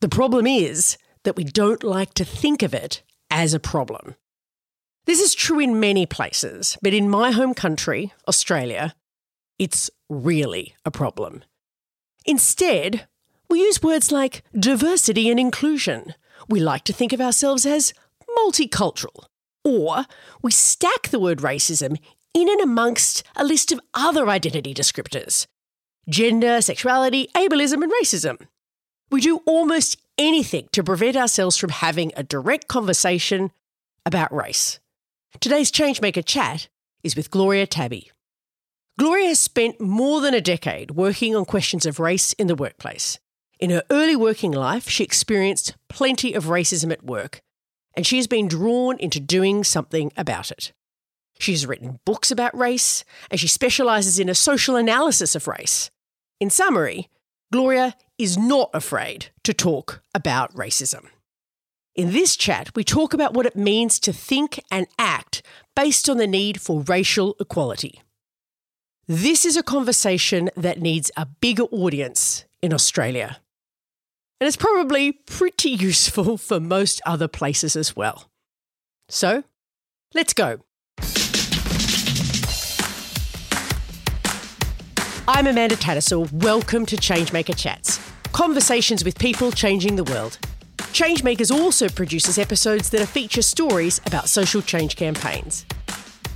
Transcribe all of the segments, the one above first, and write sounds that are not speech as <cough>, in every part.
The problem is that we don't like to think of it as a problem. This is true in many places, but in my home country, Australia, it's really a problem. Instead, we use words like diversity and inclusion. We like to think of ourselves as multicultural. Or we stack the word racism in and amongst a list of other identity descriptors gender, sexuality, ableism, and racism. We do almost anything to prevent ourselves from having a direct conversation about race. Today's Changemaker chat is with Gloria Tabi. Gloria has spent more than a decade working on questions of race in the workplace. In her early working life, she experienced plenty of racism at work, and she has been drawn into doing something about it. She has written books about race, and she specialises in a social analysis of race. In summary, Gloria is not afraid to talk about racism. In this chat, we talk about what it means to think and act based on the need for racial equality. This is a conversation that needs a bigger audience in Australia. And it's probably pretty <laughs> useful for most other places as well. So, let's go. I'm Amanda Tattersall. Welcome to Changemaker Chats conversations with people changing the world. Changemakers also produces episodes that feature stories about social change campaigns.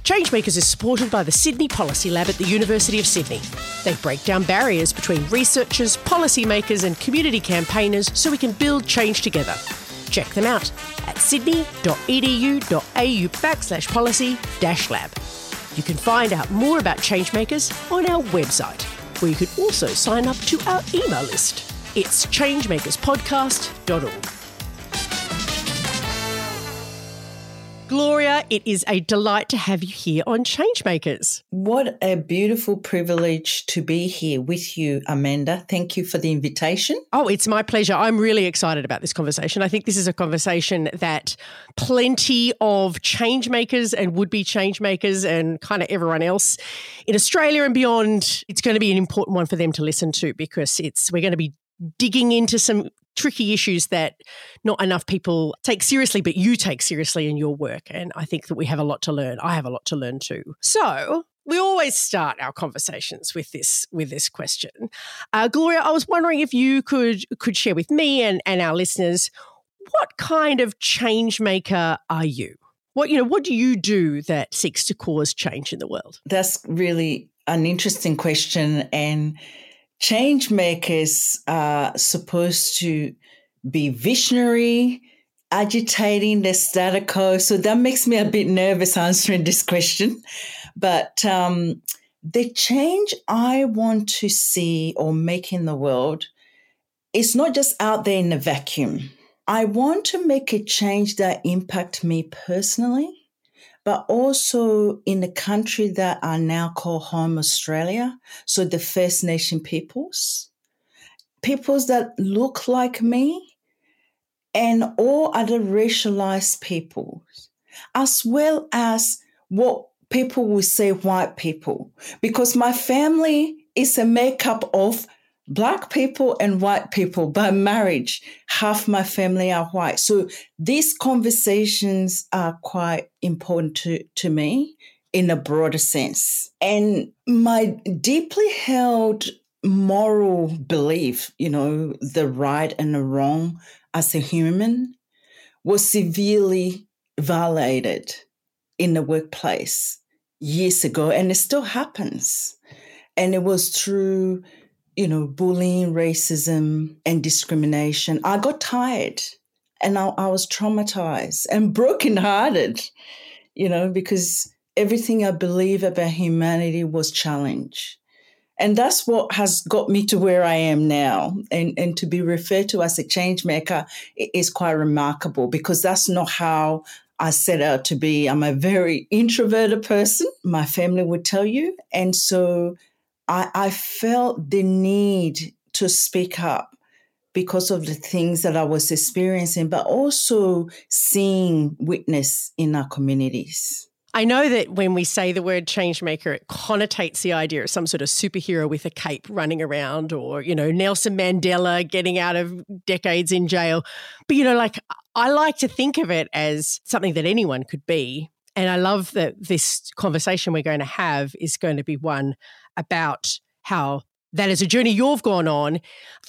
Changemakers is supported by the Sydney Policy Lab at the University of Sydney. They break down barriers between researchers, policymakers, and community campaigners so we can build change together. Check them out at sydney.edu.au backslash policy dash lab. You can find out more about Changemakers on our website, where you can also sign up to our email list. It's changemakerspodcast.org. Gloria, it is a delight to have you here on Changemakers. What a beautiful privilege to be here with you, Amanda. Thank you for the invitation. Oh, it's my pleasure. I'm really excited about this conversation. I think this is a conversation that plenty of changemakers and would be changemakers and kind of everyone else in Australia and beyond, it's going to be an important one for them to listen to because it's we're going to be digging into some tricky issues that not enough people take seriously, but you take seriously in your work. And I think that we have a lot to learn. I have a lot to learn too. So we always start our conversations with this with this question. Uh, Gloria, I was wondering if you could could share with me and, and our listeners what kind of change maker are you? What you know, what do you do that seeks to cause change in the world? That's really an interesting question and change makers are supposed to be visionary, agitating the status quo. So that makes me a bit nervous answering this question. But um, the change I want to see or make in the world is not just out there in a vacuum. I want to make a change that impact me personally but also in the country that are now called home Australia. So the First Nation peoples, peoples that look like me, and all other racialized peoples, as well as what people will say white people, because my family is a makeup of black people and white people by marriage. Half my family are white. So these conversations are quite important to, to me in a broader sense. And my deeply held moral belief, you know, the right and the wrong as a human was severely violated in the workplace years ago, and it still happens. And it was through you know, bullying, racism, and discrimination. I got tired and I, I was traumatized and brokenhearted, you know, because everything I believe about humanity was challenged. And that's what has got me to where I am now. And, and to be referred to as a change maker is quite remarkable because that's not how I set out to be. I'm a very introverted person, my family would tell you. And so I, I felt the need to speak up because of the things that I was experiencing, but also seeing witness in our communities. I know that when we say the word changemaker, it connotates the idea of some sort of superhero with a cape running around or, you know, Nelson Mandela getting out of decades in jail. But, you know, like I like to think of it as something that anyone could be. And I love that this conversation we're going to have is going to be one about how that is a journey you've gone on,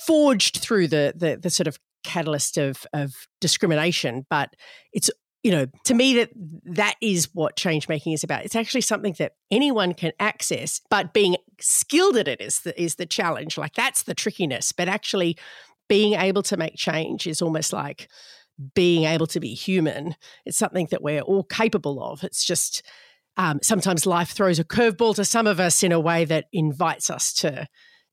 forged through the the, the sort of catalyst of of discrimination, but it's you know to me that that is what change making is about. It's actually something that anyone can access but being skilled at it is the is the challenge. Like that's the trickiness. But actually being able to make change is almost like being able to be human. It's something that we're all capable of. It's just um, sometimes life throws a curveball to some of us in a way that invites us to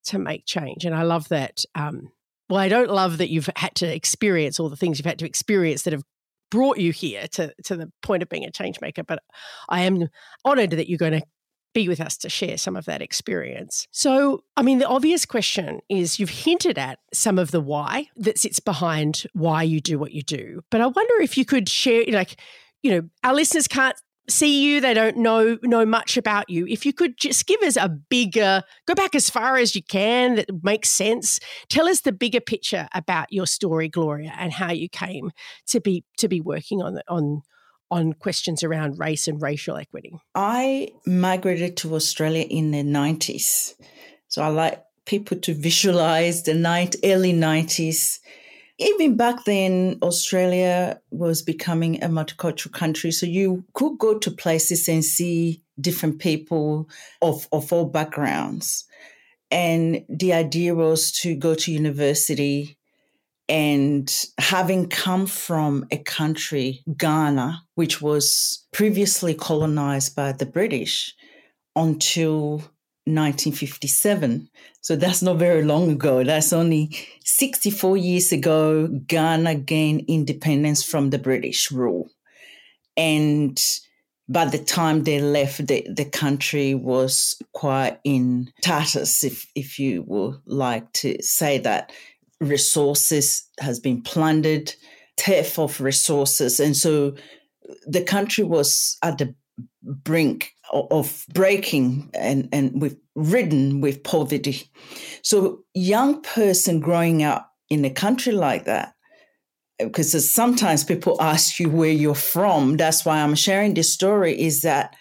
to make change. And I love that. Um, well, I don't love that you've had to experience all the things you've had to experience that have brought you here to to the point of being a change maker. But I am honoured that you're going to be with us to share some of that experience. So, I mean, the obvious question is you've hinted at some of the why that sits behind why you do what you do. But I wonder if you could share, like, you know, our listeners can't see you they don't know know much about you. If you could just give us a bigger go back as far as you can that makes sense. Tell us the bigger picture about your story gloria and how you came to be to be working on on on questions around race and racial equity. I migrated to australia in the 90s so i like people to visualize the night early 90s even back then, Australia was becoming a multicultural country. So you could go to places and see different people of, of all backgrounds. And the idea was to go to university and having come from a country, Ghana, which was previously colonized by the British until 1957. So that's not very long ago. That's only 64 years ago, Ghana gained independence from the British rule. And by the time they left, the, the country was quite in tatters, if, if you would like to say that. Resources has been plundered, theft of resources. And so the country was at the brink of breaking and, and we've ridden with poverty. So young person growing up in a country like that, because sometimes people <laughs> ask you where you're from. That's why I'm sharing this story is that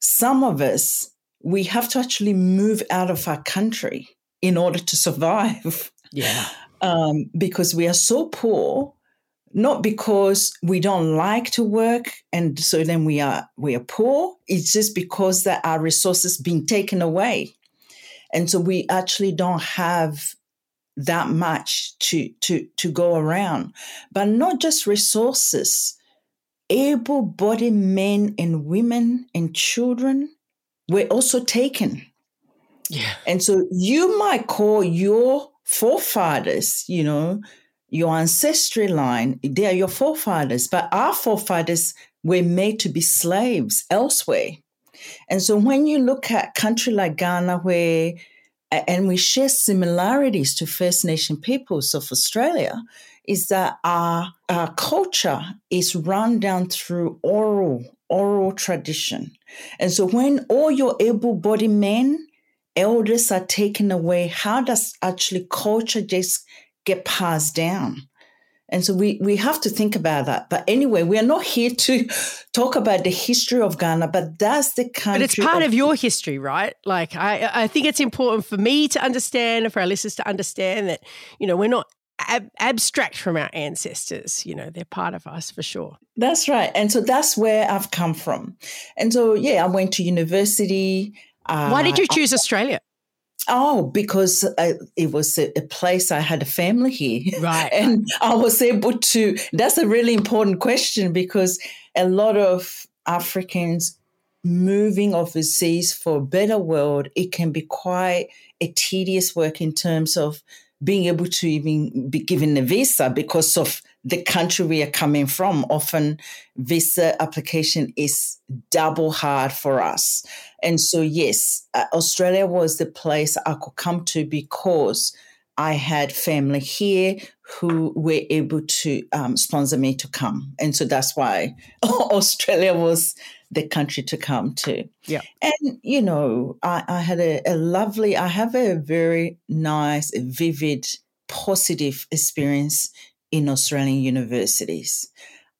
some of us, we have to actually move out of our country in order to survive. Yeah. <laughs> Um, because we are so poor not because we don't like to work and so then we are we are poor. It's just because that our resources been taken away. And so we actually don't have that much to to to go around. But not just resources. Able-bodied men and women and children were also taken. Yeah. And so you might call your forefathers you know your ancestry line, they are your forefathers, but our forefathers were made to be slaves elsewhere. And so when you look at country like Ghana, where and we share similarities to First Nation peoples of Australia, is that our, our culture is run down through oral, oral tradition. And so when all your able-bodied men, elders are taken away, how does actually culture just get passed down. And so we, we have to think about that. But anyway, we are not here to <laughs> talk about the history of Ghana, but that's the country. But it's part of, of your history, right? Like I, I think it's important for me to understand, for our listeners to understand that, you know, we're not ab- abstract from our ancestors. You know, they're part of us for sure. That's right. And so that's where I've come from. And so, yeah, I went to university. Uh, Why did you choose Australia? Oh, because I, it was a, a, place I had a family here. Right. <laughs> and I was able to, that's a really important question because a lot of Africans moving overseas for a better world, it can be quite a tedious work in terms of being able to even be given a visa because of the country we are coming from. Often visa application is double hard for us. And so, yes, uh, Australia was the place I could come to because I had family here who were able to um, sponsor me to come. And so that's why <laughs> Australia was the country to come to. Yeah. And, you know, I, I had a, a lovely, I have a very nice, vivid, positive experience in Australian universities.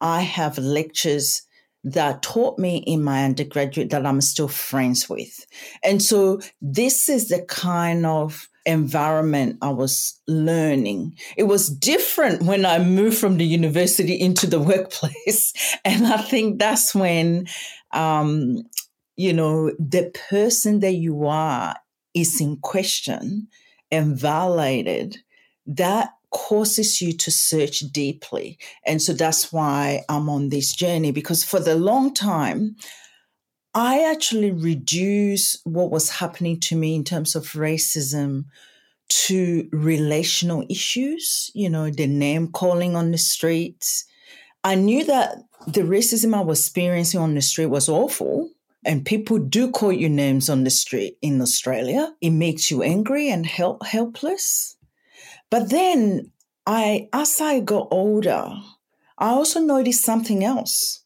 I have lectures that taught me in my undergraduate that I'm still friends with. And so this is the kind of environment I was learning. It was different when I moved from the university into the <laughs> workplace. And I think that's when, um, you know, the person that you are is in question and violated. That causes you to search deeply. And so that's why I'm on this journey because for the long time, I actually reduced what was happening to me in terms of racism to relational issues, you know, the name calling on the streets. I knew that the racism I was experiencing on the street was awful. And people do call you names on the street in Australia. It makes you angry and help, helpless. But then I, as I got older, I also noticed something else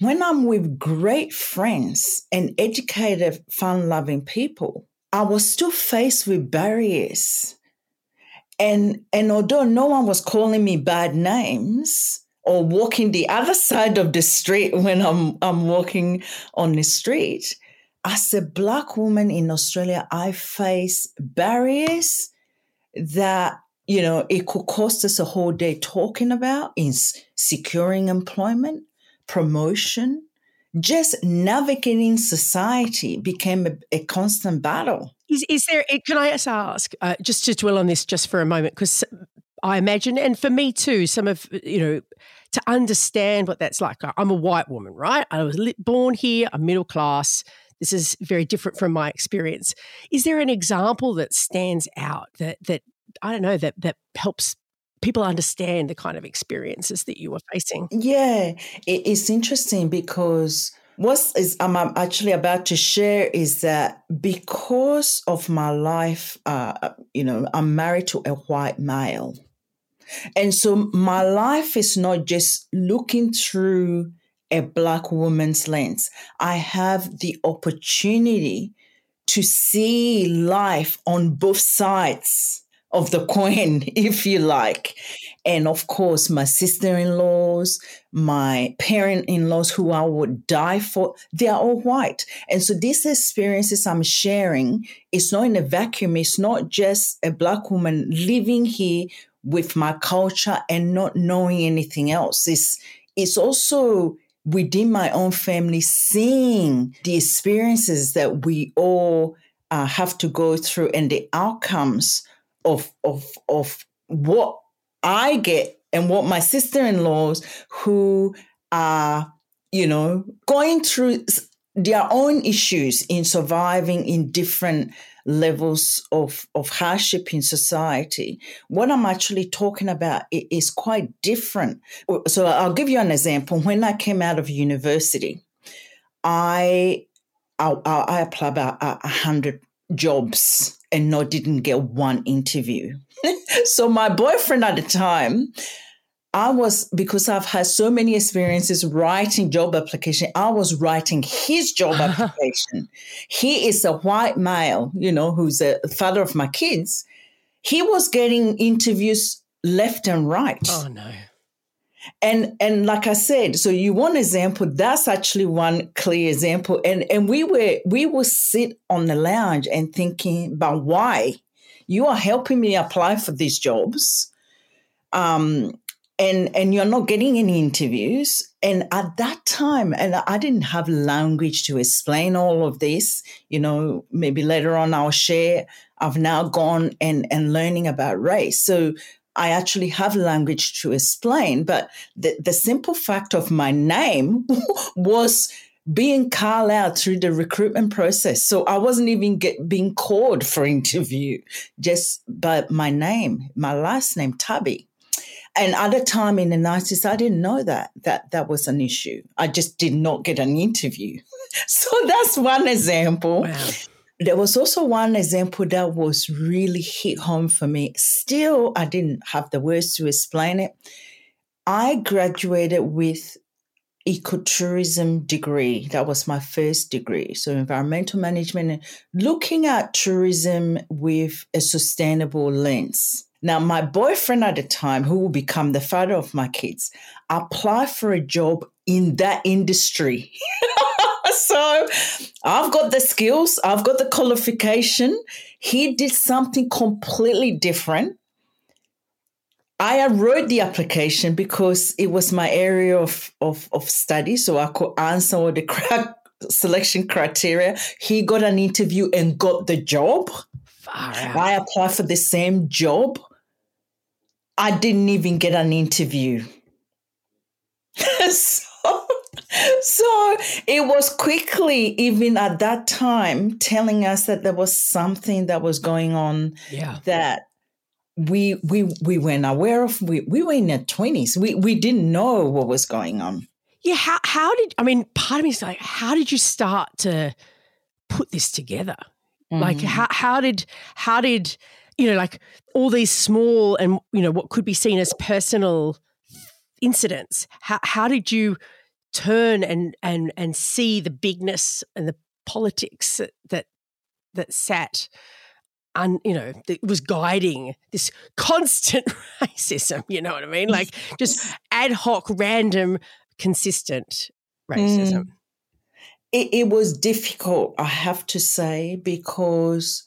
when I'm with great friends and educated, fun loving people, I was still faced with barriers. And, and although no one was calling me bad names or walking the other <laughs> side of the street when I'm, I'm walking on the street, as a Black woman in Australia, I face barriers that you know, it could cost us a whole day talking about is securing employment, promotion, just navigating society became a, a constant battle. Is, is there, eh, can I just ask, uh, just to dwell on this just for a moment, because I imagine, and for me too, some of, you know, to understand what that's like. I'm a white woman, right? I was born here, I'm middle class. This is very different from my experience. Is there an example that stands out that that I don't know that that helps people understand the kind of experiences that you were facing. Yeah, it's interesting because what is I'm actually about to share is that because of my life, uh, you know, I'm married to a white male. And so my life is not just looking through a black woman's lens. I have the opportunity to see life on both sides of the coin, <laughs> if you like. And of course, my sister in laws, my parent in laws, who I would die for, they are all white. And so these experiences I'm sharing, it's not in a vacuum. It's not just a Black woman living here with my culture and not knowing anything else. It's, it's also within my own family seeing the experiences that we all uh, have to go through and the outcomes of of of what I get and what my sister-in-laws who are you know going through their own issues in surviving in different levels of, of hardship in society. What I'm actually talking about is quite different. So I'll give you an example. When I came out of university, I I, I applied about a hundred jobs and not didn't get one interview. <laughs> so my boyfriend at the time, I was because I've had so many experiences writing job application. I was writing his job <laughs> application. he is a white male, you know, who's a father of my kids. He was getting interviews left and right. Oh no. And and like I said, so you want example, that's actually one clear example. And and we were we will sit on the lounge and thinking about why you are helping me apply for these jobs. Um and and you're not getting any interviews and at that time and i didn't have language to explain all of this you know maybe later on i'll share i've now gone and and learning about race so I actually have language to explain, but the, the simple fact of my name <laughs> was being called out through the recruitment process. So I wasn't even get, being called for interview just by my name, my last name, Tabi. And at the time in the 90s, I didn't know that, that that was an issue. I just did not get an interview. <laughs> So that's one example. Wow. There was also one example that was really hit home for me. Still, I didn't have the words to explain it. I graduated with ecotourism degree. That was my first degree. So environmental management, and looking at tourism with a sustainable lens. Now, my boyfriend at the time, who will become the father of my kids, applied for a job in that industry. <laughs> <laughs> so I've got the skills, I've got the qualification. He did something completely different. I wrote the application because it was my area of, of, of study, so I could answer all the <laughs> crack selection criteria. He got an interview and got the job. I applied for the same job. I didn't even get an interview. <laughs> so, so it was quickly, even at that time, telling us that there was something that was going on yeah. that we we we weren't aware of. We we were in our twenties. We we didn't know what was going on. Yeah, how how did I mean? Part of me is like, how did you start to put this together? Mm-hmm. Like how how did how did you know like all these small and you know what could be seen as personal incidents? How how did you turn and and and see the bigness and the politics that that, that sat un, you know, that was guiding this constant <laughs> racism. You know what I mean? Like just ad hoc, random, consistent racism. Mm. It, it was difficult, I have to say, because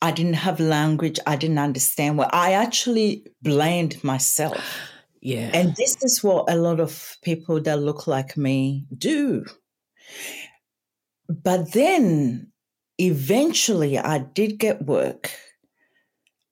I didn't have language. I didn't understand what I actually blamed myself. Yeah. And this is what a lot of people that look like me do. But then eventually I did get work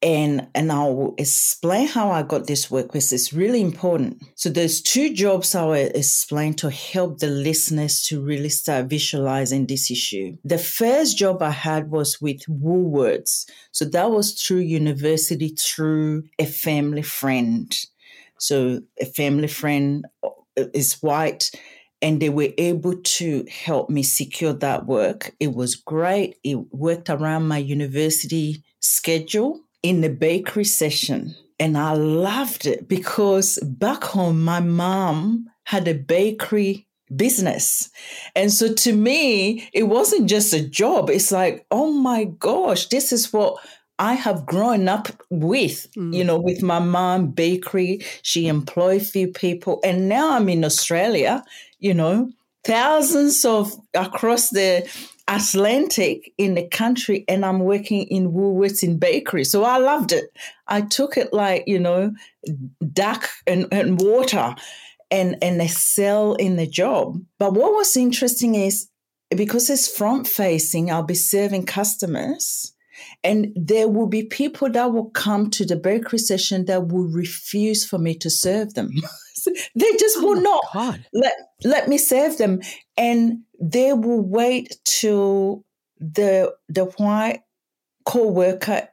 and and I'll explain how I got this work because it's really important. So there's two jobs I will explain to help the listeners to really start visualizing this issue. The first job I had was with Woolworths. So that was through university through a family friend. So a family friend uh, is white and they were able to help me secure that work. It was great. It worked around my university schedule in the bakery session. And I loved it because back home, my mom had a bakery business. And so to me, it wasn't just a job. It's like, oh my gosh, this is what I have grown up with, mm. you know, with my mom bakery. She employed few people. And now I'm in Australia you know, thousands of across the Atlantic in the country, and I'm working in Woolworths in bakery. So I loved it. I took it like, you know, duck and, and water and, and excel in the job. But what was interesting is because it's front facing, I'll be serving customers. And there will be people that will come to the bakery session that will refuse for me to serve them. <laughs> they just oh will not God. let let me serve them, and they will wait till the the white co-worker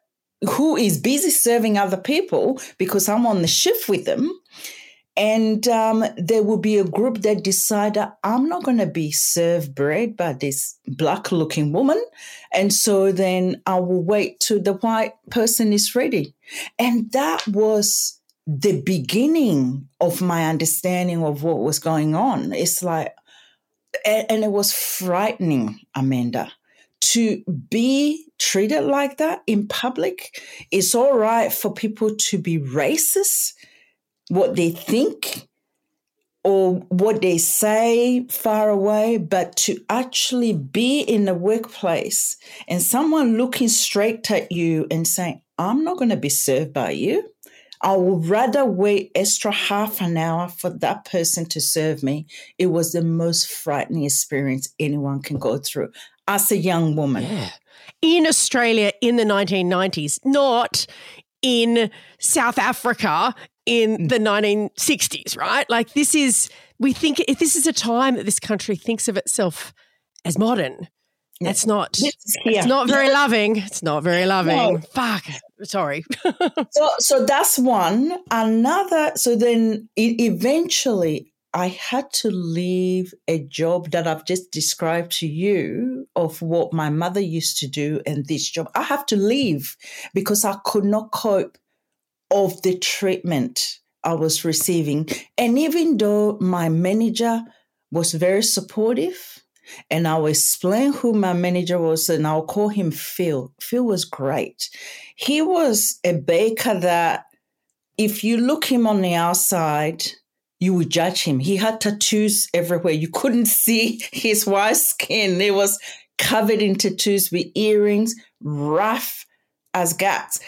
who is busy serving other people because I'm on the shift with them. And um, there will be a group that decide I'm not going to be served bread by this black looking woman. And so then I will wait till the white person is ready. And that was the beginning of my understanding of what was going on. It's like, and it was frightening, Amanda, to be treated like that in public. It's all right for people to be racist, what they think or what they say far away, but to actually be in the workplace and someone looking straight at you and saying, I'm not going to be served by you. I would rather wait extra half an hour for that person to serve me. It was the most frightening experience anyone can go through as a young woman. Yeah. In Australia in the 1990s, not in South Africa in mm. the 1960s, right? Like this is we think if this is a time that this country thinks of itself as modern. That's not. It's not very loving. It's not very loving. No. Fuck. Sorry. <laughs> so, so that's one. Another. So then, eventually, I had to leave a job that I've just described to you of what my mother used to do and this job. I have to leave because I could not cope of the treatment I was receiving. And even though my manager was very supportive, and I'll explain who my manager was, and I'll call him Phil. Phil was great. He was a baker that, if you look him on the outside, you would judge him. He had tattoos everywhere. You couldn't <laughs> see his white skin. It was covered in tattoos with earrings, rough as guts,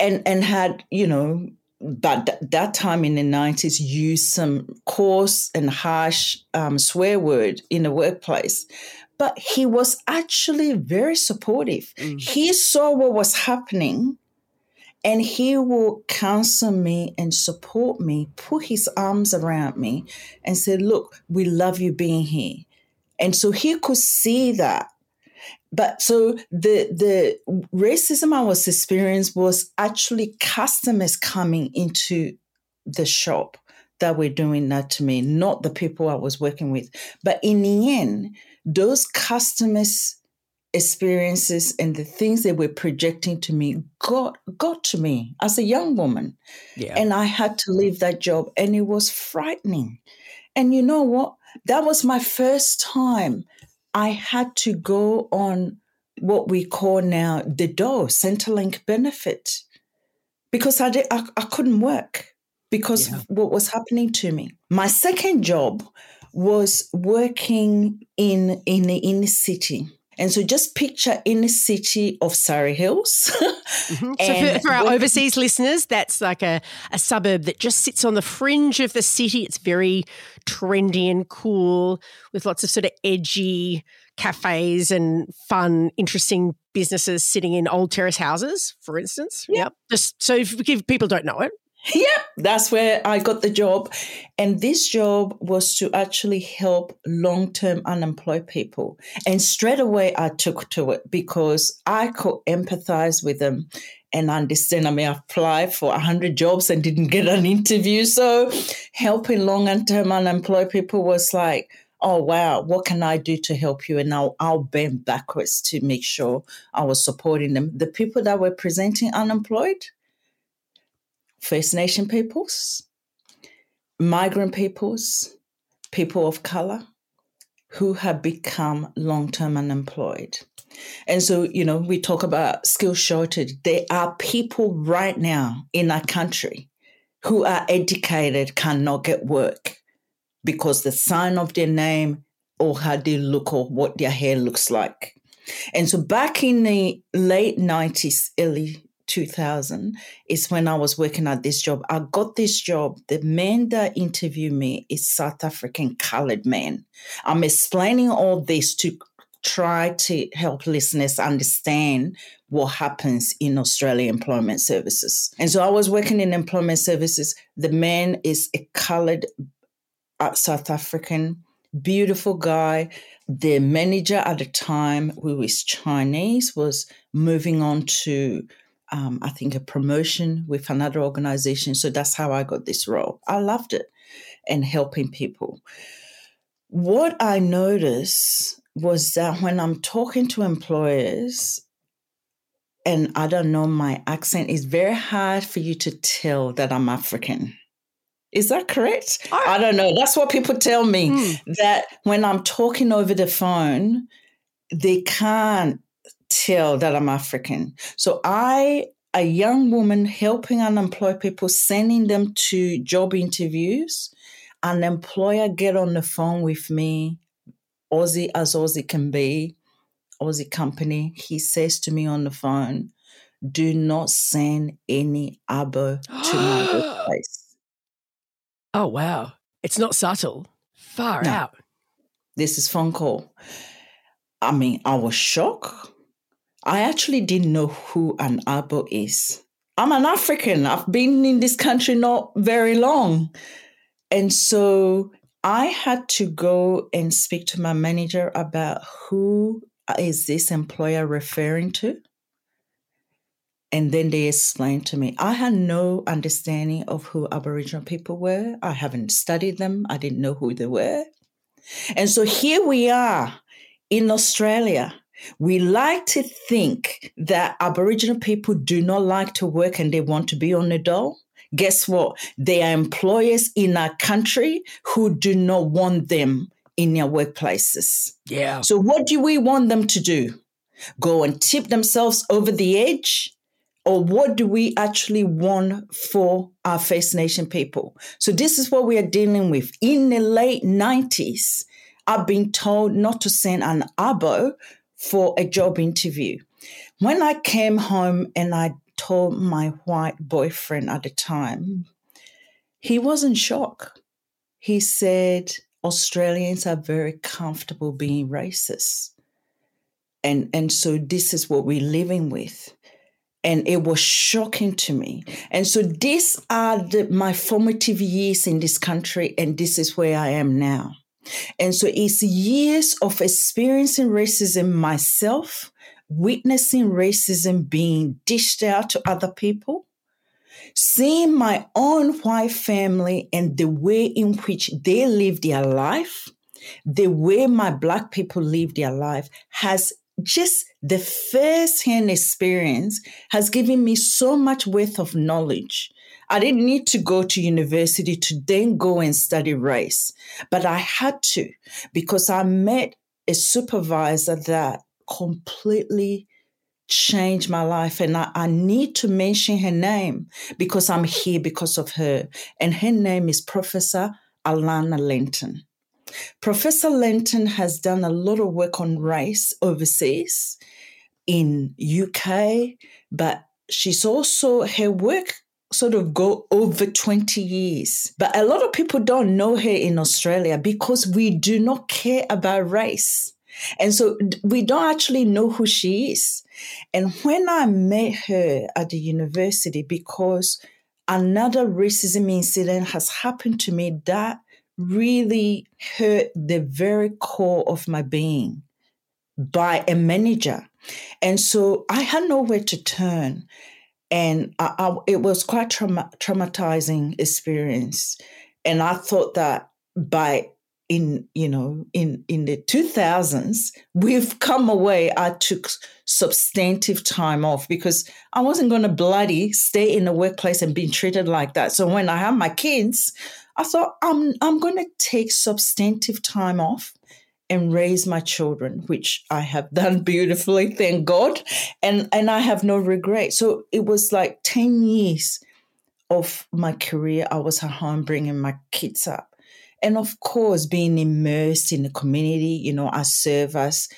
and and had you know. But that time in the nineties, used some coarse and harsh um, swear word in the workplace, but he was actually very supportive. Mm. He saw what was happening and he will counsel me and support me, put his arms around me and say, Look, we love you being here. And so he could see that. But so the the racism I was experiencing was actually customers coming into the shop that were doing that to me, not the people I was working with. But in the end, those customers experiences and the things they were projecting to me got got to me as a young woman. Yeah. And I had to leave that job and it was frightening. And you know what? That was my first time I had to go on what we call now the DOE, Centrelink benefit, because I, did, I, I couldn't work because yeah. what was happening to me. My second job was working in in the inner city and so just picture in the city of Surry Hills. <laughs> mm-hmm. So for, for our overseas listeners, that's like a, a suburb that just sits on the fringe of the city. It's very trendy and cool with lots of sort of edgy cafes and fun, interesting businesses sitting in old terrace houses, for instance. Yep. yep. Just so if, if people don't know it. <laughs> Yep, that's where I got the job. And this job was to actually help long term unemployed people. And straight away, I took to it because I could empathize with them and understand. I mean, I applied for 100 jobs and didn't get an interview. So helping long term unemployed people was like, oh wow what can i do to help you and i'll, I'll bend backwards to make sure i was supporting them the people that were presenting unemployed First Nation peoples, migrant peoples, people of color who have become long term unemployed. And so, you know, we talk about skill shortage. There are people right now in our country who are educated, cannot get work because the sign of their name or how they look or what their hair looks like. And so back in the late 90s, early 2000 is when I was working at this job. I got this job. The man that interviewed me is South African colored man. I'm explaining all this to try to help listeners understand what happens in Australia employment services. And so I was working in employment services. The man is a colored uh, South African, beautiful guy. The manager at the time, who is Chinese, was moving on to um, I think, a promotion with another organization. So that's how I got this role. I loved it and helping people. What I noticed was that when I'm talking to employers, and I don't know my accent, it's very hard for you to tell that I'm African. Is that correct? I, I don't know. That's what people tell me hmm. that when I'm talking over the phone, they can't tell that I'm African. So I, a young woman helping unemployed people, sending them to job interviews, an employer get on the phone with me, Aussie as Aussie can be, Aussie company. He says to me on the phone, do not send any abo to my <gasps> workplace. Oh, wow. It's not subtle. Far no. out. This is phone call. I mean, I was shocked. I actually didn't know who an Abo is. I'm an African. I've been in this country not very long. And so I had to go and speak to my manager about who is this employer referring to. And then they explained to me. I had no understanding of who Aboriginal people were. I haven't studied them. I didn't know who they were. And so here we are in Australia. We like to think that Aboriginal people do not like to work and they want to be on the dole. Guess what? They are employers in our country who do not want them in their workplaces. Yeah. So, what do we want them to do? Go and tip themselves over the edge? Or what do we actually want for our First Nation people? So, this is what we are dealing with. In the late 90s, I've been told not to send an abo for a job interview. When I came home and I told my white boyfriend at the time, he wasn't shocked. He said, Australians are very comfortable being racist. And, and so this is what we're living with. And it was shocking to me. And so these are the, my formative years in this country, and this is where I am now. And so it's years of experiencing racism myself, witnessing racism being dished out to other people, seeing my own white family and the way in which they live their life, the way my black people live their life has just the first hand experience has given me so much worth of knowledge. I didn't need to go to university to then go and study race, but I had to because I met a supervisor that completely changed my life. And I, I, need to mention her name because I'm here because of her. And her name is Professor Alana Lentin. Professor Lentin has done a lot of work on race overseas in UK, but she's also her work sort of go over 20 years. But a lot of people don't know her in Australia because we do not care about race. And so we don't actually know who she is. And when I met her at the university, because another racism incident has happened to me that really hurt the very core of my being by a manager. And so I had nowhere to turn. And I, I, it was quite trauma, traumatizing experience. And I thought that by in you know in in the 2000s we've come away i took substantive time off because i wasn't going to bloody stay in the workplace and be treated like that so when i had my kids i thought i'm i'm going to take substantive time off and raise my children which i have <laughs> done beautifully thank god and and i have no regret so it was like 10 years of my career i was at home bringing my kids up and of course, being immersed in the community, you know, I serve as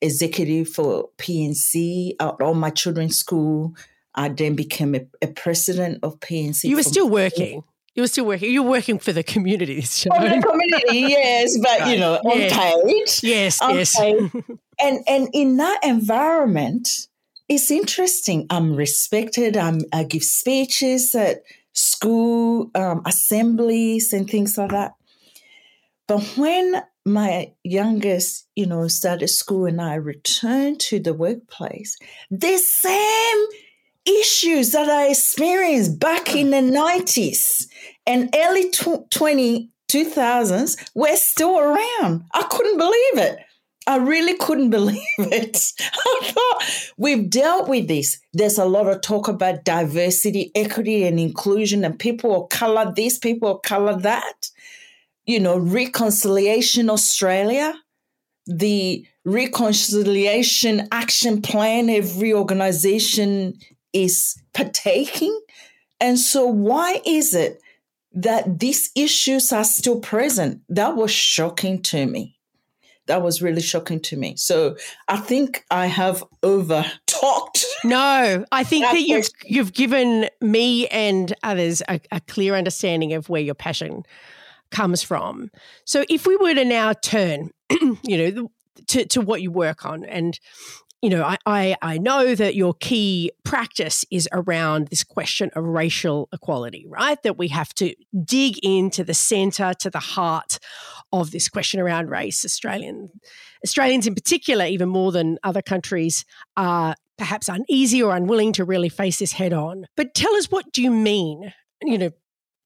executive for P&C at all my children's school. I then became a, a president of P&C. You were still working. You were still working. You were working for the community. <laughs> For the community, yes, but right. you know, <laughs> unpaid. Yes, yes. yes. <laughs> and and in that environment, it's interesting. I'm respected. I'm, I give speeches at school um, assemblies and things like that. But when my youngest, you know, started school and I returned to the workplace, the same issues that I experienced back in the 90s and early 20, 2000s were still around. I couldn't believe it. I really couldn't <laughs> believe it. I thought we've dealt with this. There's a lot of talk about diversity, equity, and inclusion, and people of color this, people of color that you know, Reconciliation Australia, the reconciliation action plan every organization is partaking. And so, why is it that these issues are still present? That was shocking to me. That was really shocking to me. So, I think I have over talked. No, I <laughs> think that you've you've given me and others a, a clear understanding of where your passion comes from. So if we were to now turn, <clears throat> you know, to, to what you work on and you know, I, I, I know that your key practice is around this question of racial equality, right? That we have to dig into the center, to the heart of this question around race. Australian Australians, in particular, even more than other countries, are perhaps uneasy or unwilling to really face this head on. But tell us, what do you mean? You know,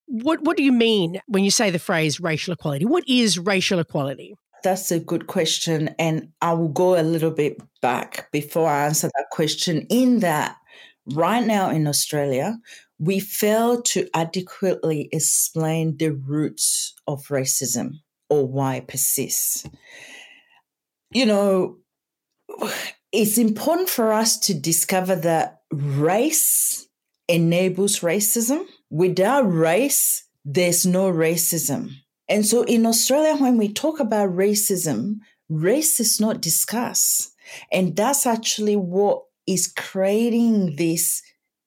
what what do you mean when you say the phrase racial equality? What is racial equality? That's a good question. And I will go a little bit back before I answer that question. In that, right now in Australia, we fail to adequately explain the roots of racism or why it persists. You know, it's important for us to discover that race enables racism. Without race, there's no racism. And so in Australia, when we talk about racism, race is not discussed. And that's actually what is creating this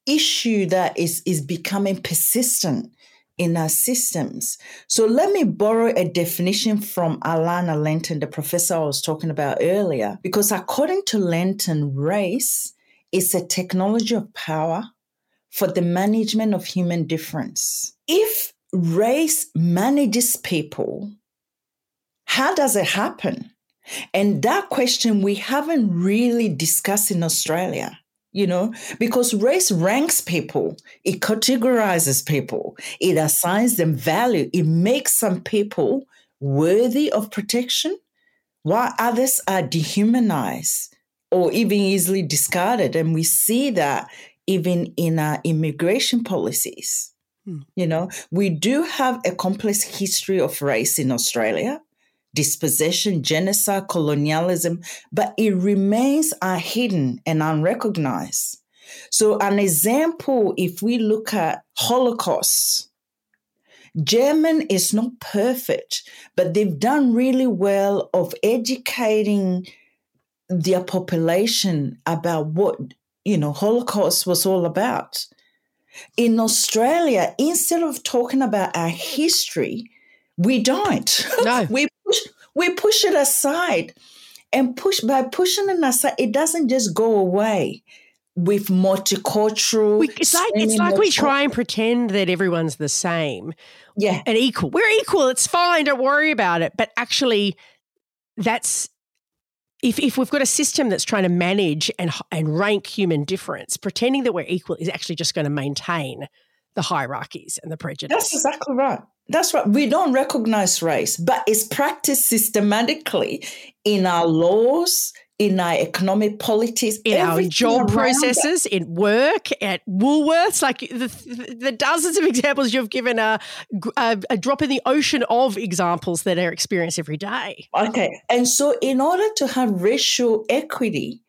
issue that is, is becoming persistent in our systems. So let me borrow a definition from Alana Lentin, the professor I was talking about earlier, because according to Lentin, race is a technology of power for the management of human difference. If race manages people, how does it happen? And that question we haven't really discussed in Australia, you know, because race ranks people, it categorizes people, it assigns them value, it makes some people worthy of protection, while others are dehumanized or even easily discarded. And we see that even in our immigration policies. Hmm. You know, we do have a complex history of race in Australia dispossession, genocide, colonialism, but it remains hidden and unrecognized. So, an example, if we look at Holocaust, German is not perfect, but they've done really well of educating their population about what you know Holocaust was all about. In Australia, instead of talking about our history, we don't. <laughs> No. we push we push it aside. And push by pushing it aside, it doesn't just go away with multicultural. We, it's like it's like we try and pretend that everyone's the same, yeah, and equal. We're equal. It's fine. Don't worry about it. But actually, that's if, if we've got a system that's trying to manage and, and rank human difference, pretending that we're equal is actually just going to maintain the hierarchies and the prejudice. That's exactly right. That's right. We don't recognize race, but it's practiced systematically in our laws, in our economic politics, in our job processes, that. in work, at Woolworths. Like the, the, dozens of <laughs> examples you've given are a, a drop in the ocean of examples that are experienced every day. Okay. And so, in order to have racial equity,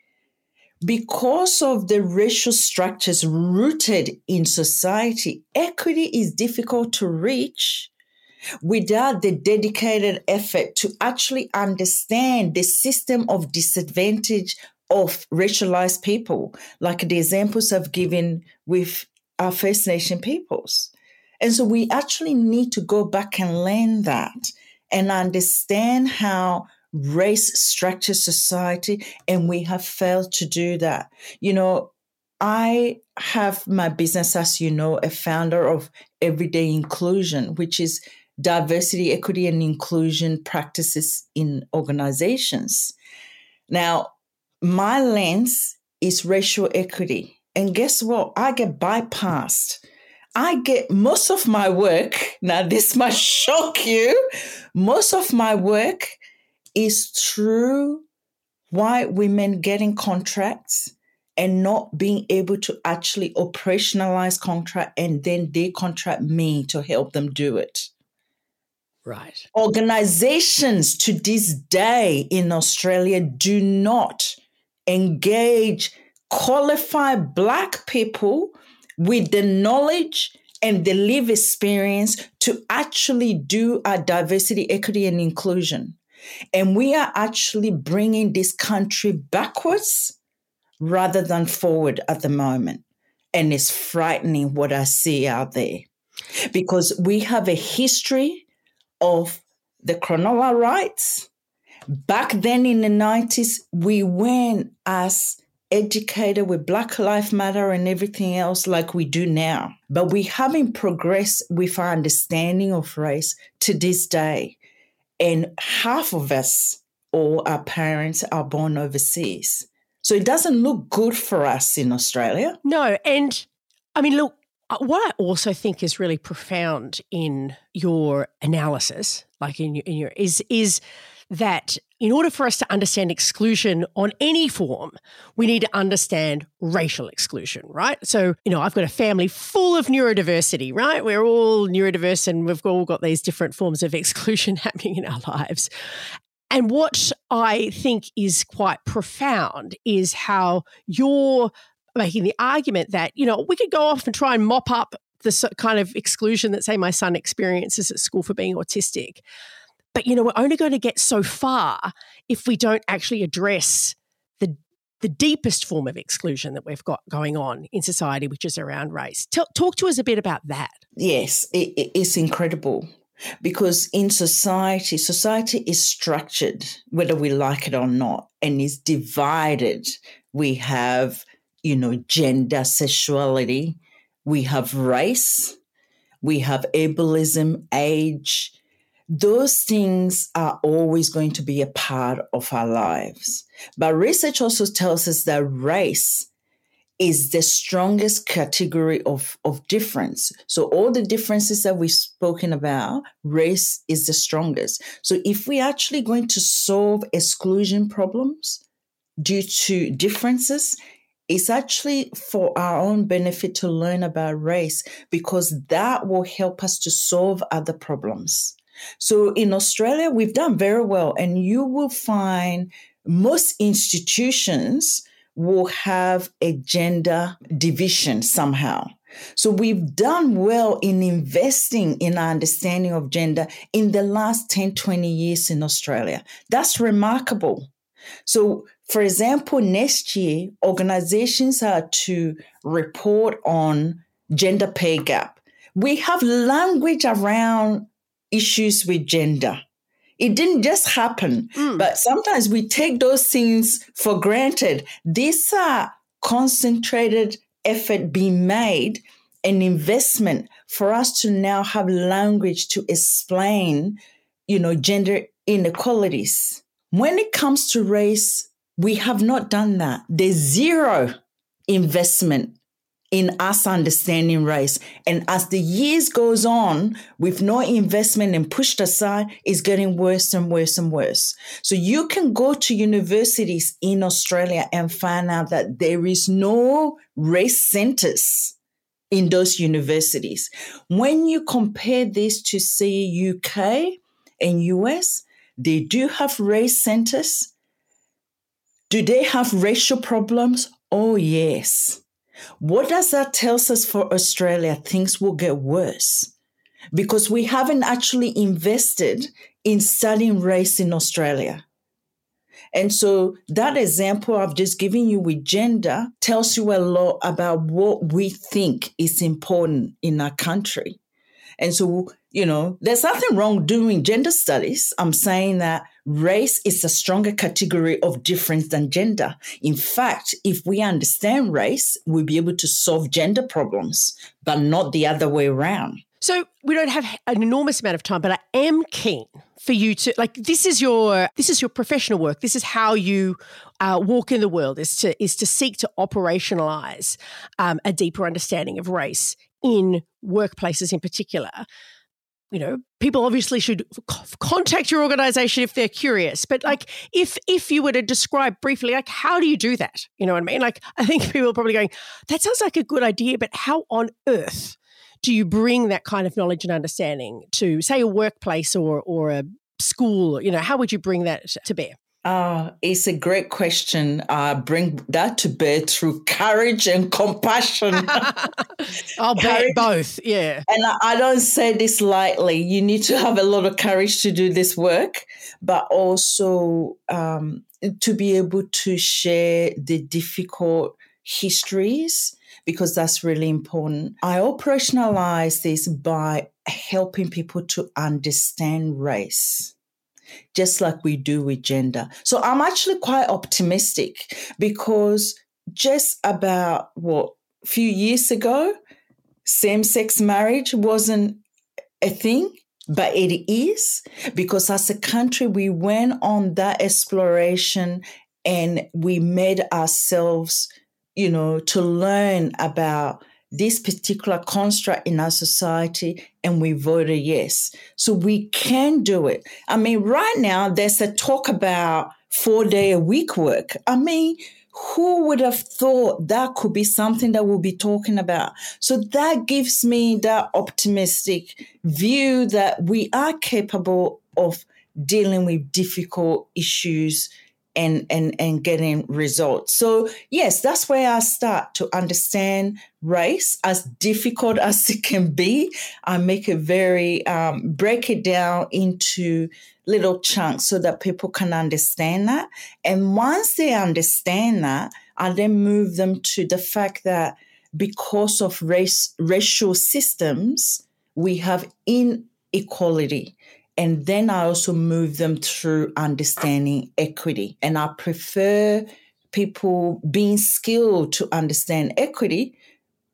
because of the racial structures rooted in society, equity is difficult to reach without the dedicated effort to actually understand the system of disadvantage of racialized people, like the examples I've given with our First Nation peoples. And so we actually need to go back and learn that and understand how race structures society, and we have failed to do that. You know, I have my business, as you know, a founder of Everyday Inclusion, which is diversity, equity, and inclusion practices in organizations. Now, my lens is racial equity. And guess what? I get bypassed. I get most of my work. <laughs> Now, this might <laughs> shock you. Most of my work is through white women getting contracts and not being able to actually operationalize contract and then they contract me to help them do it. Right. Organizations to this day in Australia do not engage qualified Black people with the knowledge and the live experience to actually do our diversity, equity, and inclusion. And we are actually bringing this country backwards rather than forward at the moment. And it's frightening what I see out there because we have a history of the Cronulla riots. Back then in the 90s, we weren't as educated with Black Lives Matter and everything else like we do now. But we haven't progressed with our understanding of race to this day. And half of us or our parents are born overseas. So it doesn't look good for us in Australia. No. And I mean, look, Uh, what I also think is really profound in your analysis, like in your, in your is is that in order for us to understand exclusion on any form, we need to understand racial exclusion, right? So, you know, I've got a family full of neurodiversity, right? We're all neurodiverse and we've all got these different forms of <laughs> exclusion happening in our lives. And what I think is quite profound is how you're making the argument that, you know, we could go off and try and mop up the kind of exclusion that, say, my son experiences at school for being autistic. But, you know, we're only going to get so far if we don't actually address the, the deepest form of exclusion that we've got going on in society, which is around race. Tell, talk to us a bit about that. Yes, it, it's incredible because in society, society is structured, whether we like it or not, and is divided. We have, you know, gender, sexuality, we have race, we have ableism, age. Those things are always going to be a part of our lives. But research also tells us that race is the strongest category of, of difference. So all the differences that we've spoken about, race is the strongest. So if we're actually going to solve exclusion problems due to differences, it's actually for our own benefit to learn about race because that will help us to solve other problems. So in Australia, we've done very well, and you will find most institutions will have a gender division somehow. So we've done well in investing in our understanding of gender in the last 10, 20 years in Australia. That's remarkable. So, for example, next year, organizations are to report on gender pay gap. We have language around issues with gender. It didn't just happen, mm. but sometimes we take those things for granted. These are concentrated effort being made, an investment for us to now have language to explain, you know, gender inequalities. When it comes to race, we have not done that. There's zero investment in us understanding race. And as the years goes on, with no investment and pushed aside, it's getting worse and worse and worse. So you can go to universities in Australia and find out that there is no race centers in those universities. When you compare this to say UK and US, they do have race centers. Do they have racial problems? Oh, yes. What does that tell us for Australia? Things will get worse because we haven't actually invested in studying race in Australia. And so that example I've just given you with gender tells you a lot about what we think is important in our country. And so, you know, there's nothing wrong doing gender studies. I'm saying that race is a stronger category of difference than gender. In fact, if we understand race, we'll be able to solve gender problems, but not the other way around. So we don't have an enormous amount of time, but I am keen for you to like this is your this is your professional work. This is how you uh, walk in the world is to is to seek to operationalize um, a deeper understanding of race in workplaces in particular you know people obviously should contact your organization if they're curious but like if if you were to describe briefly like how do you do that? You know what i mean? Like i think people are probably going that sounds like a good idea but how on earth do you bring that kind of knowledge and understanding to say a workplace or or a school? You know how would you bring that to bear uh, it's a great question. Uh, bring that to bear through courage and compassion. <laughs> I'll bet both, yeah. And I, I don't say this lightly. You need to have a lot of courage to do this work, but also um, to be able to share the difficult histories because that's really important. I operationalize this by helping people to understand race just like we do with gender. So I'm actually quite optimistic because just about what a few years ago, same sex marriage wasn't a thing, but it is because as a country, we went on that exploration and we made ourselves, you know, to learn about this particular construct in our society and we voted yes. So we can do it. I mean, right now there's a talk about four day a week work. I mean, who would have thought that could be something that we'll be talking about? So that gives me that optimistic view that we are capable of dealing with difficult issues and and and getting results. So yes, that's where I start to understand race as difficult <laughs> as it can be. I make it very um, break it down into little chunks so that people can understand that. And once they understand that, I then move them to the fact that because of race racial systems, we have inequality and then I also move them through understanding equity. And I prefer people being skilled to understand equity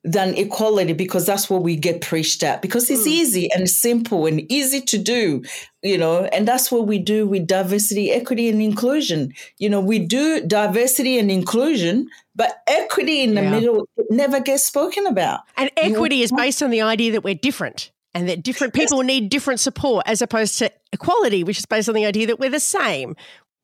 than equality because that's what we get preached at because it's mm. easy and simple and easy to do you know and that's what we do with diversity equity and inclusion you know we do diversity and inclusion but equity in the yeah. middle never gets spoken about and equity you know? is based on the idea that we're different and that different people need different support as opposed to equality, which is based on the idea that we're the same.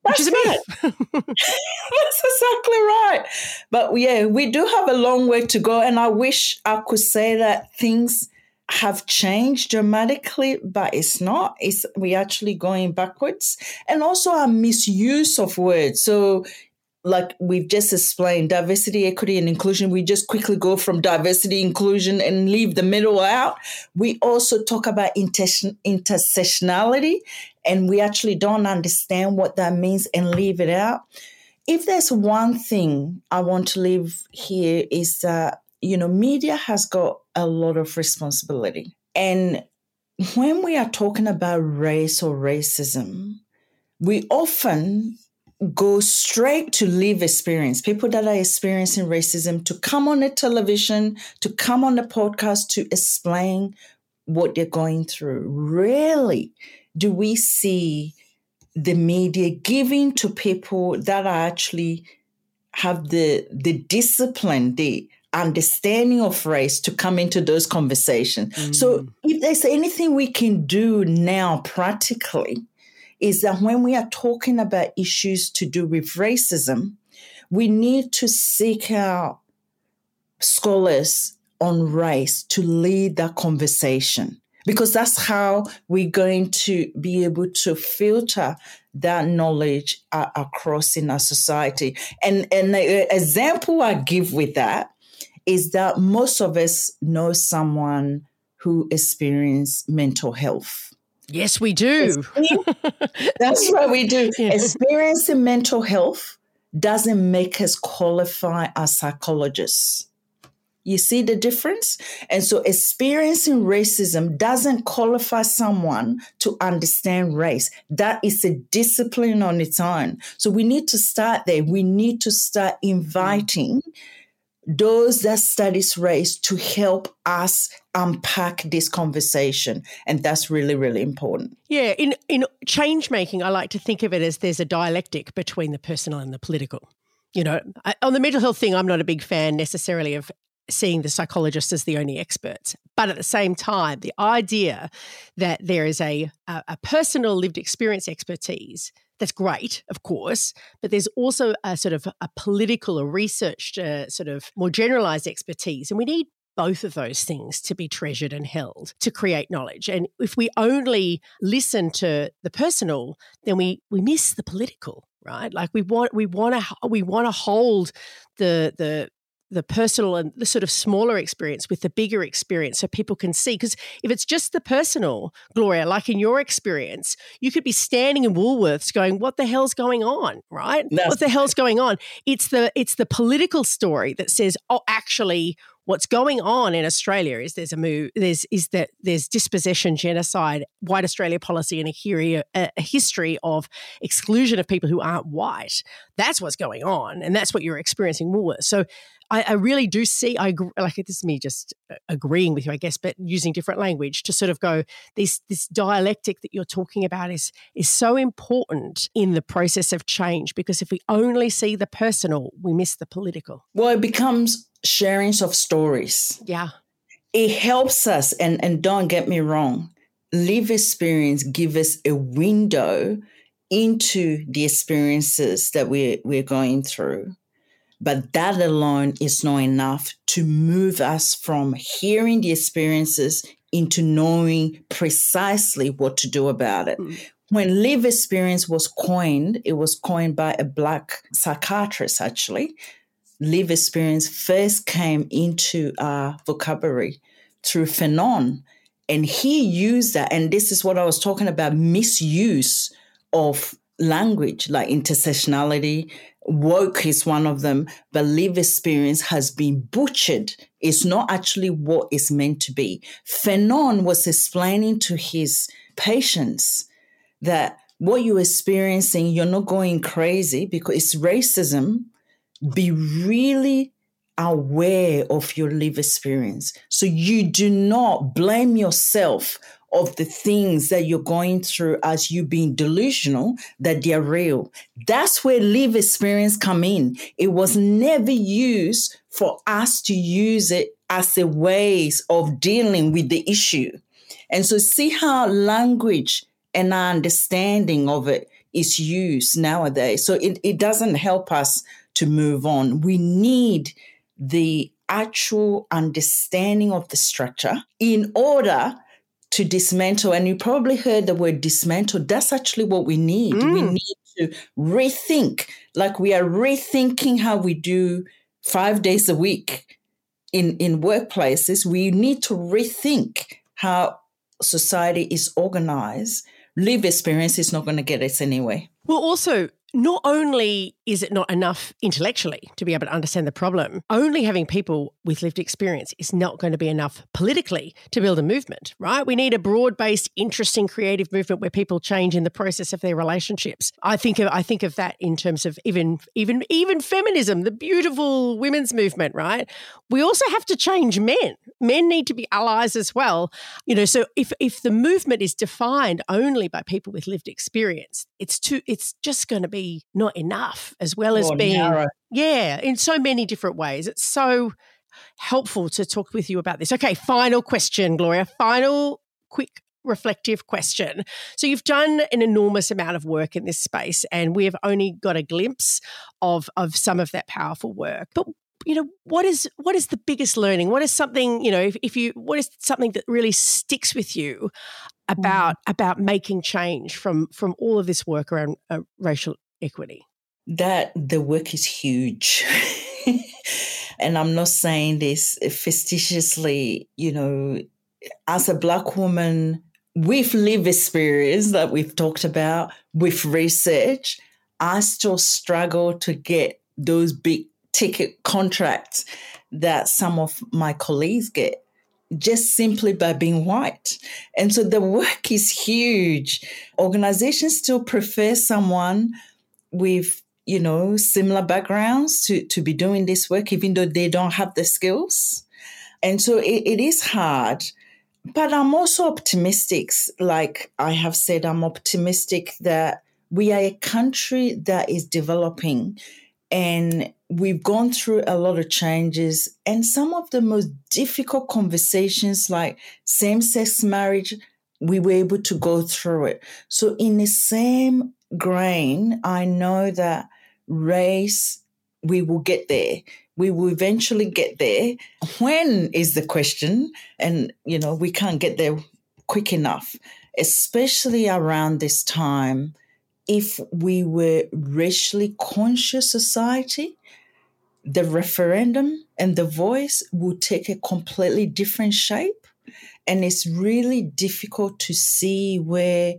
Which That's is right. <laughs> That's exactly right. But yeah, we do have a long way to go. And I wish I could say that things have changed dramatically, but it's not. It's we actually going backwards. And also our misuse of words. So like we've just explained, diversity, equity, and inclusion, we just quickly go from diversity, inclusion, and leave the middle out. We also talk about inter- intersectionality, and we actually don't understand what that means and leave it out. If there's one thing I want to leave here is that, you know, media has got a lot of responsibility. And when we are talking about race or racism, we often go straight to live experience, people that are experiencing racism to come on the television, to come on the podcast to explain what they're going through. Really, do we see the media giving to people that are actually have the the discipline, the understanding of race to come into those conversations. Mm. So if there's anything we can do now practically is that when we are talking about issues to do with racism, we need to seek out scholars on race to lead that conversation because that's how we're going to be able to filter that knowledge uh, across in our society. And, an example I give with that is that most of us know someone who experienced mental health. Yes, we do. That's what we do. <laughs> Yeah. Experiencing mental health doesn't make us qualify as psychologists. You see the difference? And so experiencing racism doesn't qualify someone to understand race. That is a discipline on its own. So we need to start there. We need to start inviting mm those that studies race to help us unpack this conversation. And that's really really important. Yeah in in change making i like to think of it as there's a dialectic between the personal and the political. You know I, on the mental health thing i'm not a big fan necessarily of seeing the psychologists as the only experts but at the same time the idea that there is a a, a personal lived experience expertise that's great, of course, but there's also a sort of a political or researched, uh, sort of more generalized expertise. And we need both of those things to be treasured and held to create knowledge. And if we only listen to the personal, then we we miss the political, right? Like we want we want to we want to hold the the the personal and the sort of smaller experience with the bigger experience so people can see because if it's just the personal gloria like in your experience you could be standing in woolworths going what the hell's going on right no. what the hell's going on it's the it's the political story that says oh actually What's going on in Australia is there's a move, there's is that there's dispossession, genocide, white Australia policy, and a, a, a history of exclusion of people who aren't white. That's what's going on, and that's what you're experiencing Woolworths. So I, I, really do see. I like this is me just uh, agreeing with you, I guess, but using different language to sort of go. This this dialectic that you're talking about is is so important in the process of change because if we only see the personal, we miss the political. Well, it becomes sharings of stories. Yeah, it helps us, and and don't get me wrong, live experience give us a window into the experiences that we're we're going through but that alone is not enough to move us from hearing the experiences into knowing precisely what to do about it. Mm. When live experience was coined, it was coined by a black psychiatrist, actually. Live experience first came into our vocabulary through Fanon. And he used that. And this is what I was talking about misuse of language, like intersectionality, woke is one of them, but live experience has been butchered. It's not actually what it's meant to be. Fanon was explaining to his patients that what you're experiencing, you're not going crazy because it's racism. Be really aware of your live experience. So you do not blame yourself of the things that you're going through as you being delusional that they're real. That's where live experience come in. It was never used for us to use it as a ways of dealing with the issue. And so see how language and our understanding of it is used nowadays. So it, it doesn't help us to move on. We need the actual understanding of the structure in order to dismantle. And you probably heard the word dismantle. That's actually what we need. Mm. We need to rethink, like we are rethinking how we do five days a week in, in workplaces. We need to rethink how society is organized. Live experience is not going to get us anywhere. Well, also, not only is it not enough intellectually to be able to understand the problem, only having people with lived experience is not going to be enough politically to build a movement, right? We need a broad based, interesting, creative movement where people change in the process of their relationships. I think of I think of that in terms of even even even feminism, the beautiful women's movement, right? We also have to change men. Men need to be allies as well. You know, so if if the movement is defined only by people with lived experience, it's too it's just going to be not enough, as well as being, narrow. yeah, in so many different ways. It's so helpful to talk with you about this. Okay, final question, Gloria. Final quick reflective question. So you've done an enormous amount of work in this space and we have only got a glimpse of of some of that powerful work. But you know what is what is the biggest learning what is something you know if, if you what is something that really sticks with you about mm. about making change from from all of this work around uh, racial equity? That the work is huge. <laughs> and I'm not saying this facetiously, you know, as a Black woman with lived experience that we've talked about, with research, I still struggle to get those big ticket contracts that some of my colleagues get just simply by being white. And so the work is huge. Organizations still prefer someone with you know similar backgrounds to to be doing this work even though they don't have the skills. And so it, it is hard but i'm also optimistic. Like i have said i'm optimistic that we are a country that is developing and we've gone through a lot of changes and some of the most difficult conversations like same-sex marriage we were able to go through it. So in the same grain, I know that race, we will get there. We will eventually get there. When is the question? And, you know, we can't get there quick enough, especially around this time. If we were racially conscious society, the referendum and the voice will take a completely different shape. And it's really difficult to see where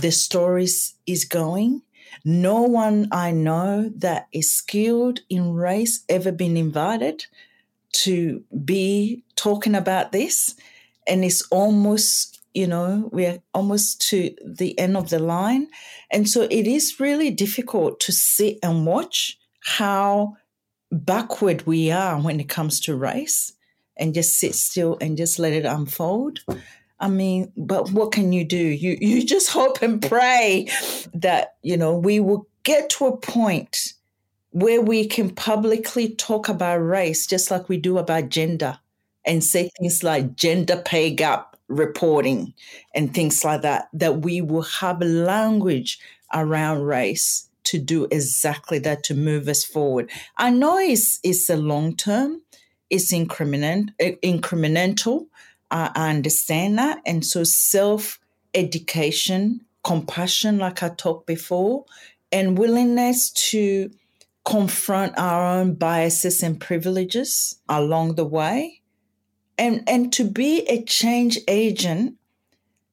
the stories is going. No one I know that is skilled in race ever been invited to be talking about this. And it's almost, you know, we're almost to the end of the line. And so it is really difficult to sit and watch how backward we are when it comes to race and just sit still and just let it unfold. I mean, but what can you do? You you <laughs> just hope and pray that, you know, we will get to a point where we can publicly talk about race just like we do about gender and say things like gender pay gap reporting and things like that, that we will have language around race to do exactly that to move us forward. I know it's, it's a long term, it's eh, incremental, incremental. I understand that. And so self education, compassion, like I talked before, and willingness to confront our own biases and privileges along the way and and to be a change agent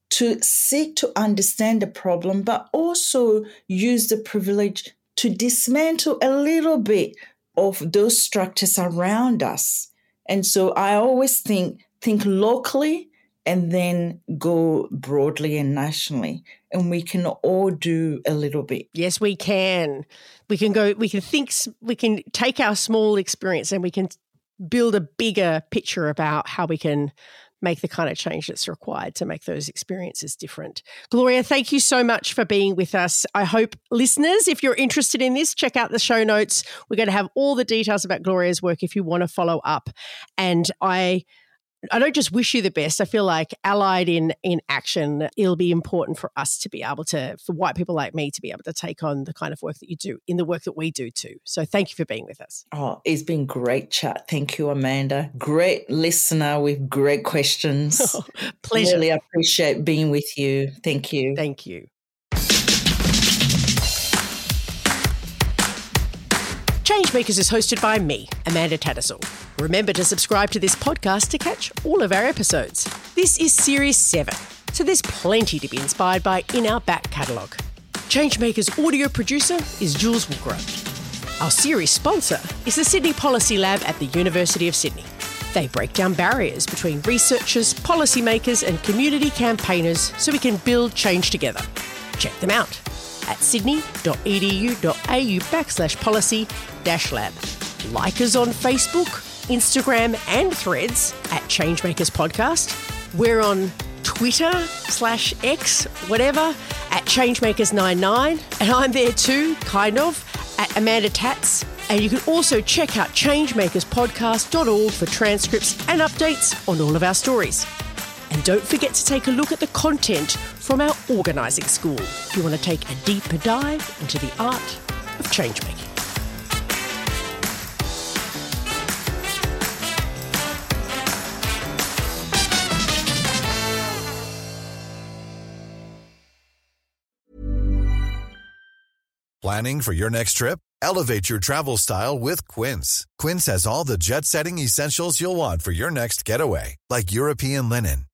to seek to understand the problem but also use the privilege to dismantle a little bit of those structures around us and so i always think think locally and then go broadly and nationally. And we can all do a little bit. Yes, we can. We can go, we can think, we can take our small experience and we can build a bigger picture about how we can make the kind of change that's required to make those experiences different. Gloria, thank you so much for being with us. I hope listeners, if you're interested in this, check out the show notes. We're going to have all the details about Gloria's work if you want to follow up. And I, I don't just wish you the best. I feel like allied in in action, it'll be important for us to be able to, for white people like me, to be able to take on the kind of work that you do in the work that we do too. So thank you for being with us. Oh, it's been great chat. Thank you, Amanda. Great listener with great questions. <laughs> Pleasure. Really appreciate being with you. Thank you. Thank you. Changemakers is hosted by me, Amanda Tattersall. Remember to subscribe to this podcast to catch all of our episodes. This is Series 7, so there's plenty to be inspired by in our back catalogue. Changemakers audio producer is Jules Woolgrove. Our series sponsor is the Sydney Policy Lab at the University of Sydney. They break down barriers between researchers, policymakers, and community campaigners so we can build change together. Check them out at sydney.edu.au backslash policy dash lab. Like us on Facebook, Instagram, and threads at Changemakers Podcast. We're on Twitter slash X, whatever, at Changemakers99. And I'm there too, kind of, at Amanda Tats. And you can also check out changemakerspodcast.org for transcripts and updates on all of our stories. And don't forget to take a look at the content from our organising school if you want to take a deeper dive into the art of change making. Planning for your next trip? Elevate your travel style with Quince. Quince has all the jet setting essentials you'll want for your next getaway, like European linen